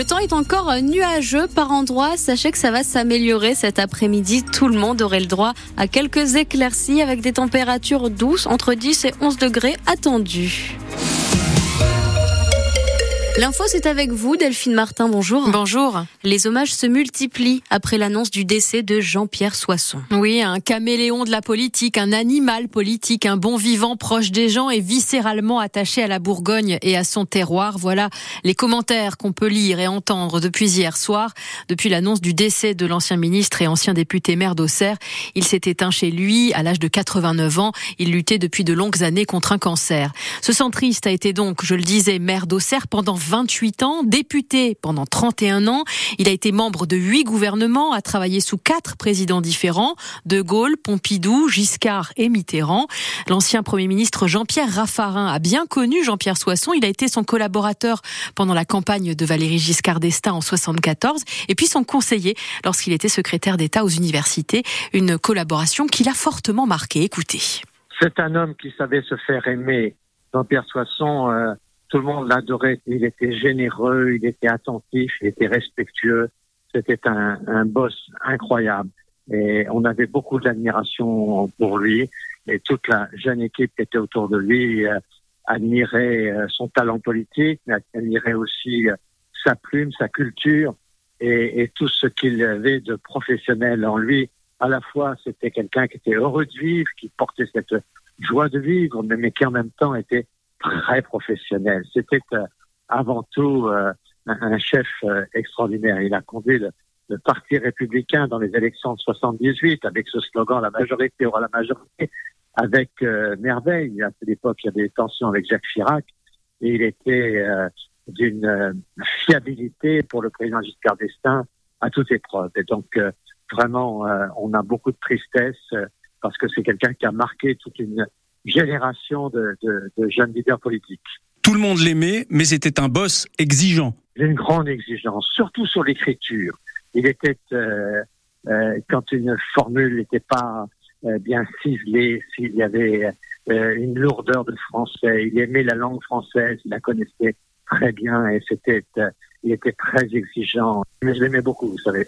Le temps est encore nuageux par endroits. Sachez que ça va s'améliorer cet après-midi. Tout le monde aurait le droit à quelques éclaircies avec des températures douces entre 10 et 11 degrés attendus. L'info, c'est avec vous, Delphine Martin. Bonjour. Bonjour. Les hommages se multiplient après l'annonce du décès de Jean-Pierre Soisson. Oui, un caméléon de la politique, un animal politique, un bon vivant proche des gens et viscéralement attaché à la Bourgogne et à son terroir. Voilà les commentaires qu'on peut lire et entendre depuis hier soir, depuis l'annonce du décès de l'ancien ministre et ancien député maire d'Auxerre. Il s'est éteint chez lui à l'âge de 89 ans. Il luttait depuis de longues années contre un cancer. Ce centriste a été donc, je le disais, maire d'Auxerre pendant 28 ans, député pendant 31 ans. Il a été membre de huit gouvernements, a travaillé sous quatre présidents différents, De Gaulle, Pompidou, Giscard et Mitterrand. L'ancien Premier ministre Jean-Pierre Raffarin a bien connu Jean-Pierre Soisson. Il a été son collaborateur pendant la campagne de Valéry Giscard d'Estaing en 74 et puis son conseiller lorsqu'il était secrétaire d'État aux universités. Une collaboration qui l'a fortement marqué. Écoutez. C'est un homme qui savait se faire aimer. Jean-Pierre Soisson, euh, tout le monde l'adorait. Il était généreux, il était attentif, il était respectueux. C'était un, un boss incroyable. Et on avait beaucoup d'admiration pour lui. Et toute la jeune équipe qui était autour de lui euh, admirait euh, son talent politique, mais admirait aussi euh, sa plume, sa culture et, et tout ce qu'il avait de professionnel en lui. À la fois, c'était quelqu'un qui était heureux de vivre, qui portait cette joie de vivre, mais, mais qui en même temps était très professionnel. C'était euh, avant tout euh, un, chef euh, extraordinaire. Il a conduit le, le, Parti républicain dans les élections de 78 avec ce slogan La majorité aura la majorité, avec merveille. À cette époque, il y avait des tensions avec Jacques Chirac et il était d'une fiabilité pour le président Giscard d'Estaing à toute épreuve. Et donc, vraiment, on a beaucoup de tristesse parce que c'est quelqu'un qui a marqué toute une génération de, de, de jeunes leaders politiques. Tout le monde l'aimait, mais c'était un boss exigeant. Une grande exigence, surtout sur l'écriture. Il était, euh, euh, quand une formule n'était pas euh, bien ciselée, s'il y avait une lourdeur de français, il aimait la langue française, il la connaissait très bien et c'était, il était très exigeant. Mais je l'aimais beaucoup, vous savez.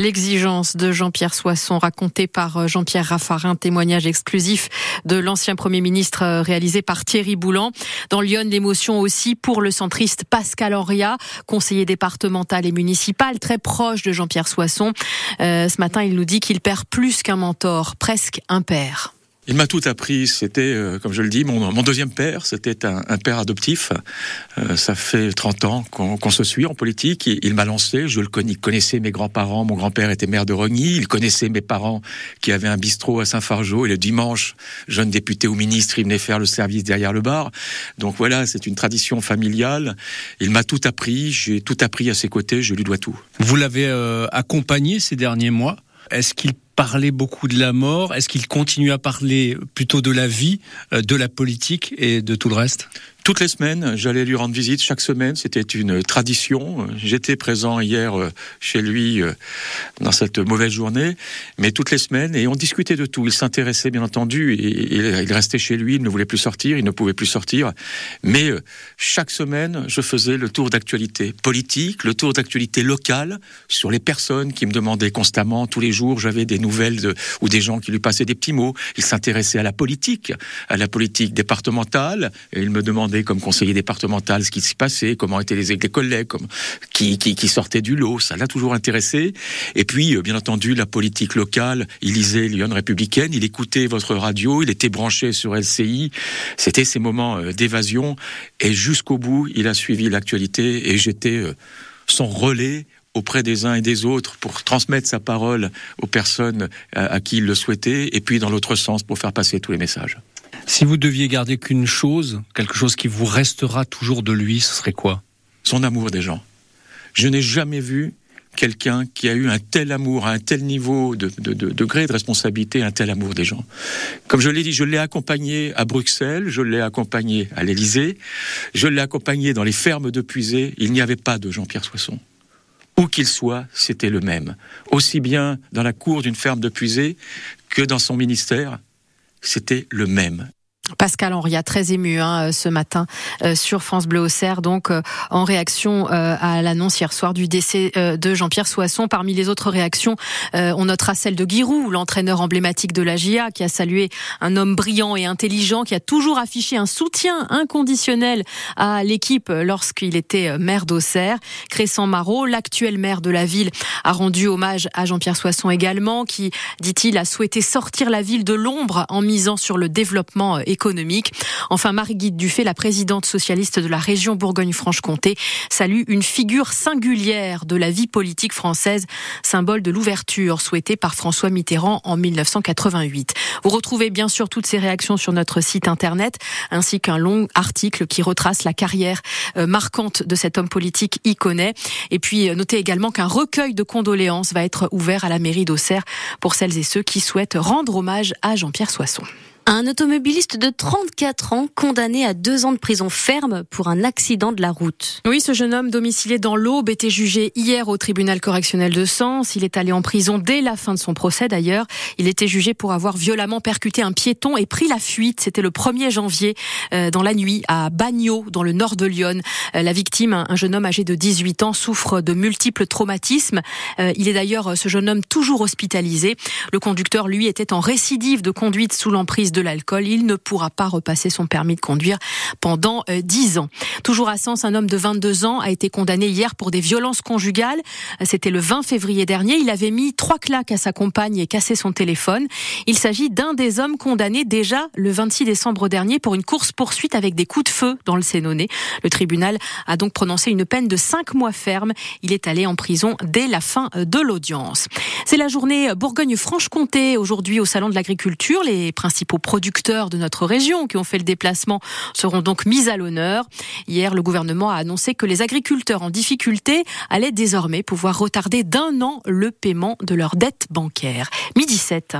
L'exigence de Jean-Pierre Soisson, racontée par euh, Jean-Pierre Raffarin, témoignage exclusif de l'ancien Premier ministre euh, réalisé par Thierry Boulan. Dans Lyon, l'émotion aussi pour le centriste Pascal Henria, conseiller départemental et municipal, très proche de Jean-Pierre Soisson. Euh, ce matin, il nous dit qu'il perd plus qu'un mentor, presque un père. Il m'a tout appris. C'était, euh, comme je le dis, mon, mon deuxième père. C'était un, un, père adoptif. Euh, ça fait 30 ans qu'on qu se suit en politique. Il, il m'a lancé. Je le connais, il connaissait mes grands-parents. Mon grand-père était maire de Rogny. Il connaissait mes parents qui avaient un bistrot à Saint-Fargeau. Et le dimanche, jeune député ou ministre, il venait faire le service derrière le bar. Donc voilà, c'est une tradition familiale. Il m'a tout appris. J'ai tout appris à ses côtés. Je lui dois tout. Vous l'avez euh, accompagné ces derniers mois. Est-ce qu'il parlait beaucoup de la mort. Est-ce qu'il continue à parler plutôt de la vie, euh, de la politique et de tout le reste? Toutes les semaines, j'allais lui rendre visite chaque semaine. C'était une tradition. J'étais présent hier euh, chez lui euh, dans cette mauvaise journée, mais toutes les semaines et on discutait de tout. Il s'intéressait bien entendu. Il restait chez lui. Il ne voulait plus sortir. Il ne pouvait plus sortir. Mais euh, chaque semaine, je faisais le tour d'actualité politique, le tour d'actualité locale sur les personnes qui me demandaient constamment tous les jours. J'avais des nouvelles ou des gens qui lui passaient des petits mots. Il s'intéressait à la politique, à la politique départementale. Et il me demandait comme conseiller départemental ce qui s'y passait, comment étaient les, les collègues, qui, sortaient du lot. Ça l'a toujours intéressé. Et puis, euh, bien entendu, la politique locale. Il lisait Lyon républicaine, il écoutait votre radio, il était branché sur LCI. C'était ces moments euh, d'évasion. Et jusqu'au bout, il a suivi l'actualité et j'étais euh, son relais auprès des uns et des autres pour transmettre sa parole aux personnes à qui il le souhaitait, et puis dans l'autre sens pour faire passer tous les messages. Si vous deviez garder qu'une chose, quelque chose qui vous restera toujours de lui, ce serait quoi? Son amour des gens. Je n'ai jamais vu quelqu'un qui a eu un tel amour, un tel niveau de, de, de, degré de responsabilité, un tel amour des gens. Comme je l'ai dit, je l'ai accompagné à Bruxelles, je l'ai accompagné à l'Élysée, je l'ai accompagné dans les fermes de Puisée. Il n'y avait pas de Jean-Pierre Soisson. Où qu'il soit, c'était le même. Aussi bien dans la cour d'une ferme de Puisée que dans son ministère, c'était le même. Pascal Henriat, très ému hein, ce matin euh, sur France Bleu Auxerre, donc euh, en réaction euh, à l'annonce hier soir du décès de Jean-Pierre Soisson. Parmi les autres réactions, on notera celle de Giroud, l'entraîneur emblématique de la GIA, qui a salué un homme brillant et intelligent, qui a toujours affiché un soutien inconditionnel à l'équipe lorsqu'il était maire d'Auxerre. Crescent Marot, l'actuel maire de la ville, a rendu hommage à Jean-Pierre Soisson également, qui, dit-il, a souhaité sortir la ville de l'ombre en misant sur le développement économique économique. Enfin, Marie-Guide Dufay, la présidente socialiste de la région Bourgogne-Franche-Comté, salue une figure singulière de la vie politique française, symbole de l'ouverture souhaitée par François Mitterrand en 1988. Vous retrouvez bien sûr toutes ces réactions sur notre site internet, ainsi qu'un long article qui retrace la carrière euh, marquante de cet homme politique iconé. Et puis, euh, notez également qu'un recueil de condoléances va être ouvert à la mairie d'Auxerre pour celles et ceux qui souhaitent rendre hommage à Jean-Pierre Soisson. Un automobiliste de 34 ans condamné à deux ans de prison ferme pour un accident de la route. Oui, ce jeune homme domicilié dans l'Aube était jugé hier au tribunal correctionnel de Sens. Il est allé en prison dès la fin de son procès d'ailleurs. Il était jugé pour avoir violemment percuté un piéton et pris la fuite. C'était le 1er janvier euh, dans la nuit à Bagnols dans le nord de Lyon. Euh, la victime, un jeune homme âgé de 18 ans, souffre de multiples traumatismes. Euh, il est d'ailleurs ce jeune homme toujours hospitalisé. Le conducteur, lui, était en récidive de conduite sous l'emprise de de l'alcool, il ne pourra pas repasser son permis de conduire pendant 10 euh, ans. Toujours à Sens, un homme de 22 ans a été condamné hier pour des violences conjugales. C'était le 20 février dernier. Il avait mis trois claques à sa compagne et cassé son téléphone. Il s'agit d'un des hommes condamnés déjà le 26 décembre dernier pour une course-poursuite avec des coups de feu dans le Sénonais. Le tribunal a donc prononcé une peine de 5 mois ferme. Il est allé en prison dès la fin de l'audience. C'est la journée Bourgogne-Franche-Comté aujourd'hui au Salon de l'Agriculture. Les principaux producteurs de notre région qui ont fait le déplacement seront donc mis à l'honneur. Hier, le gouvernement a annoncé que les agriculteurs en difficulté allaient désormais pouvoir retarder d'un an le paiement de leurs dettes bancaires. Midi 7.